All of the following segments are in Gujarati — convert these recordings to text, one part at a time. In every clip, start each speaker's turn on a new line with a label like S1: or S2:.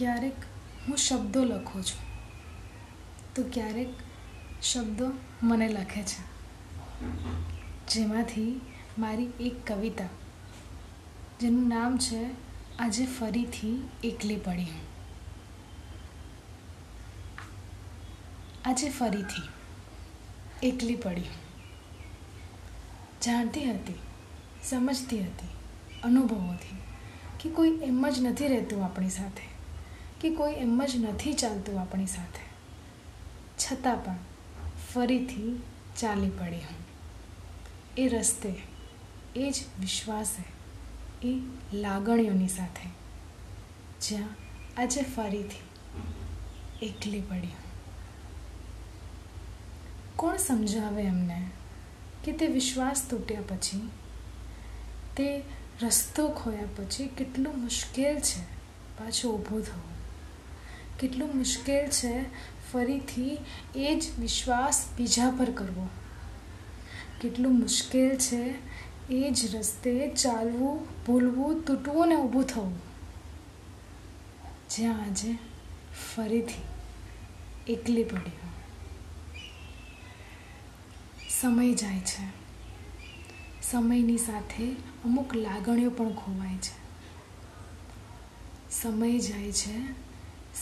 S1: ક્યારેક હું શબ્દો લખું છું. તો ક્યારેક શબ્દો મને લખે છે. જેમાંથી મારી એક કવિતા, જેનું નામ છે આજે ફરીથી એકલી પડી હું. આજે ફરીથી એકલી પડી જાણતી હતી, સમજતી હતી, અનુભવોથી, કે કોઈ એમ જ નથી રહેતું આપણી સાથે. કે કોઈ એમ જ નથી ચાલતું આપણી સાથે. છતાં પણ ફરીથી ચાલી પડી હું. એ રસ્તે, એ જ વિશ્વાસે, એ લાગણીઓની સાથે જ્યાં આજે ફરીથી એકલી પડી કોણ સમજાવે એમને કે તે વિશ્વાસ તૂટ્યા પછી, તે રસ્તો ખોયા પછી કેટલું મુશ્કેલ છે પાછું ઊભું થવું? કેટલું મુશ્કેલ છે ફરીથી એ જ વિશ્વાસ બીજા પર કરવો. કેટલું મુશ્કેલ છે એ જ રસ્તે ચાલવું, ભૂલવું, તૂટવું ને ઊભું થવું. જ્યાં આજે ફરીથી એકલી પડી સમય જાય છે. સમયની સાથે અમુક લાગણીઓ પણ ખોવાય છે. સમય જાય છે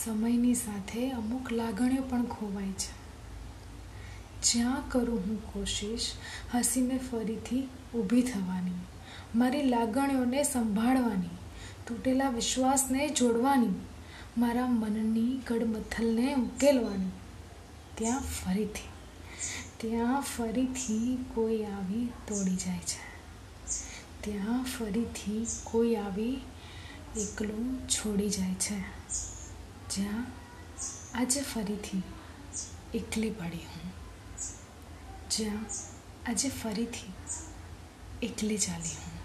S1: સમયની સાથે અમુક લાગણીઓ પણ ખોવાય છે. જ્યાં કરું હું કોશિશ, હસીને ફરીથી ઊભી થવાની, મારી લાગણીઓને સંભાળવાની, તૂટેલા વિશ્વાસને જોડવાની, મારા મનની ગડમથલને ઉકેલવાની. ત્યાં ફરીથી ત્યાં ફરીથી કોઈ આવી તોડી જાય છે. ત્યાં ફરીથી કોઈ આવી એકલું છોડી જાય છે. જ્યાં આજે ફરીથી એકલી પડી હું. જ્યાં આજે ફરીથી એકલી ચાલી હું.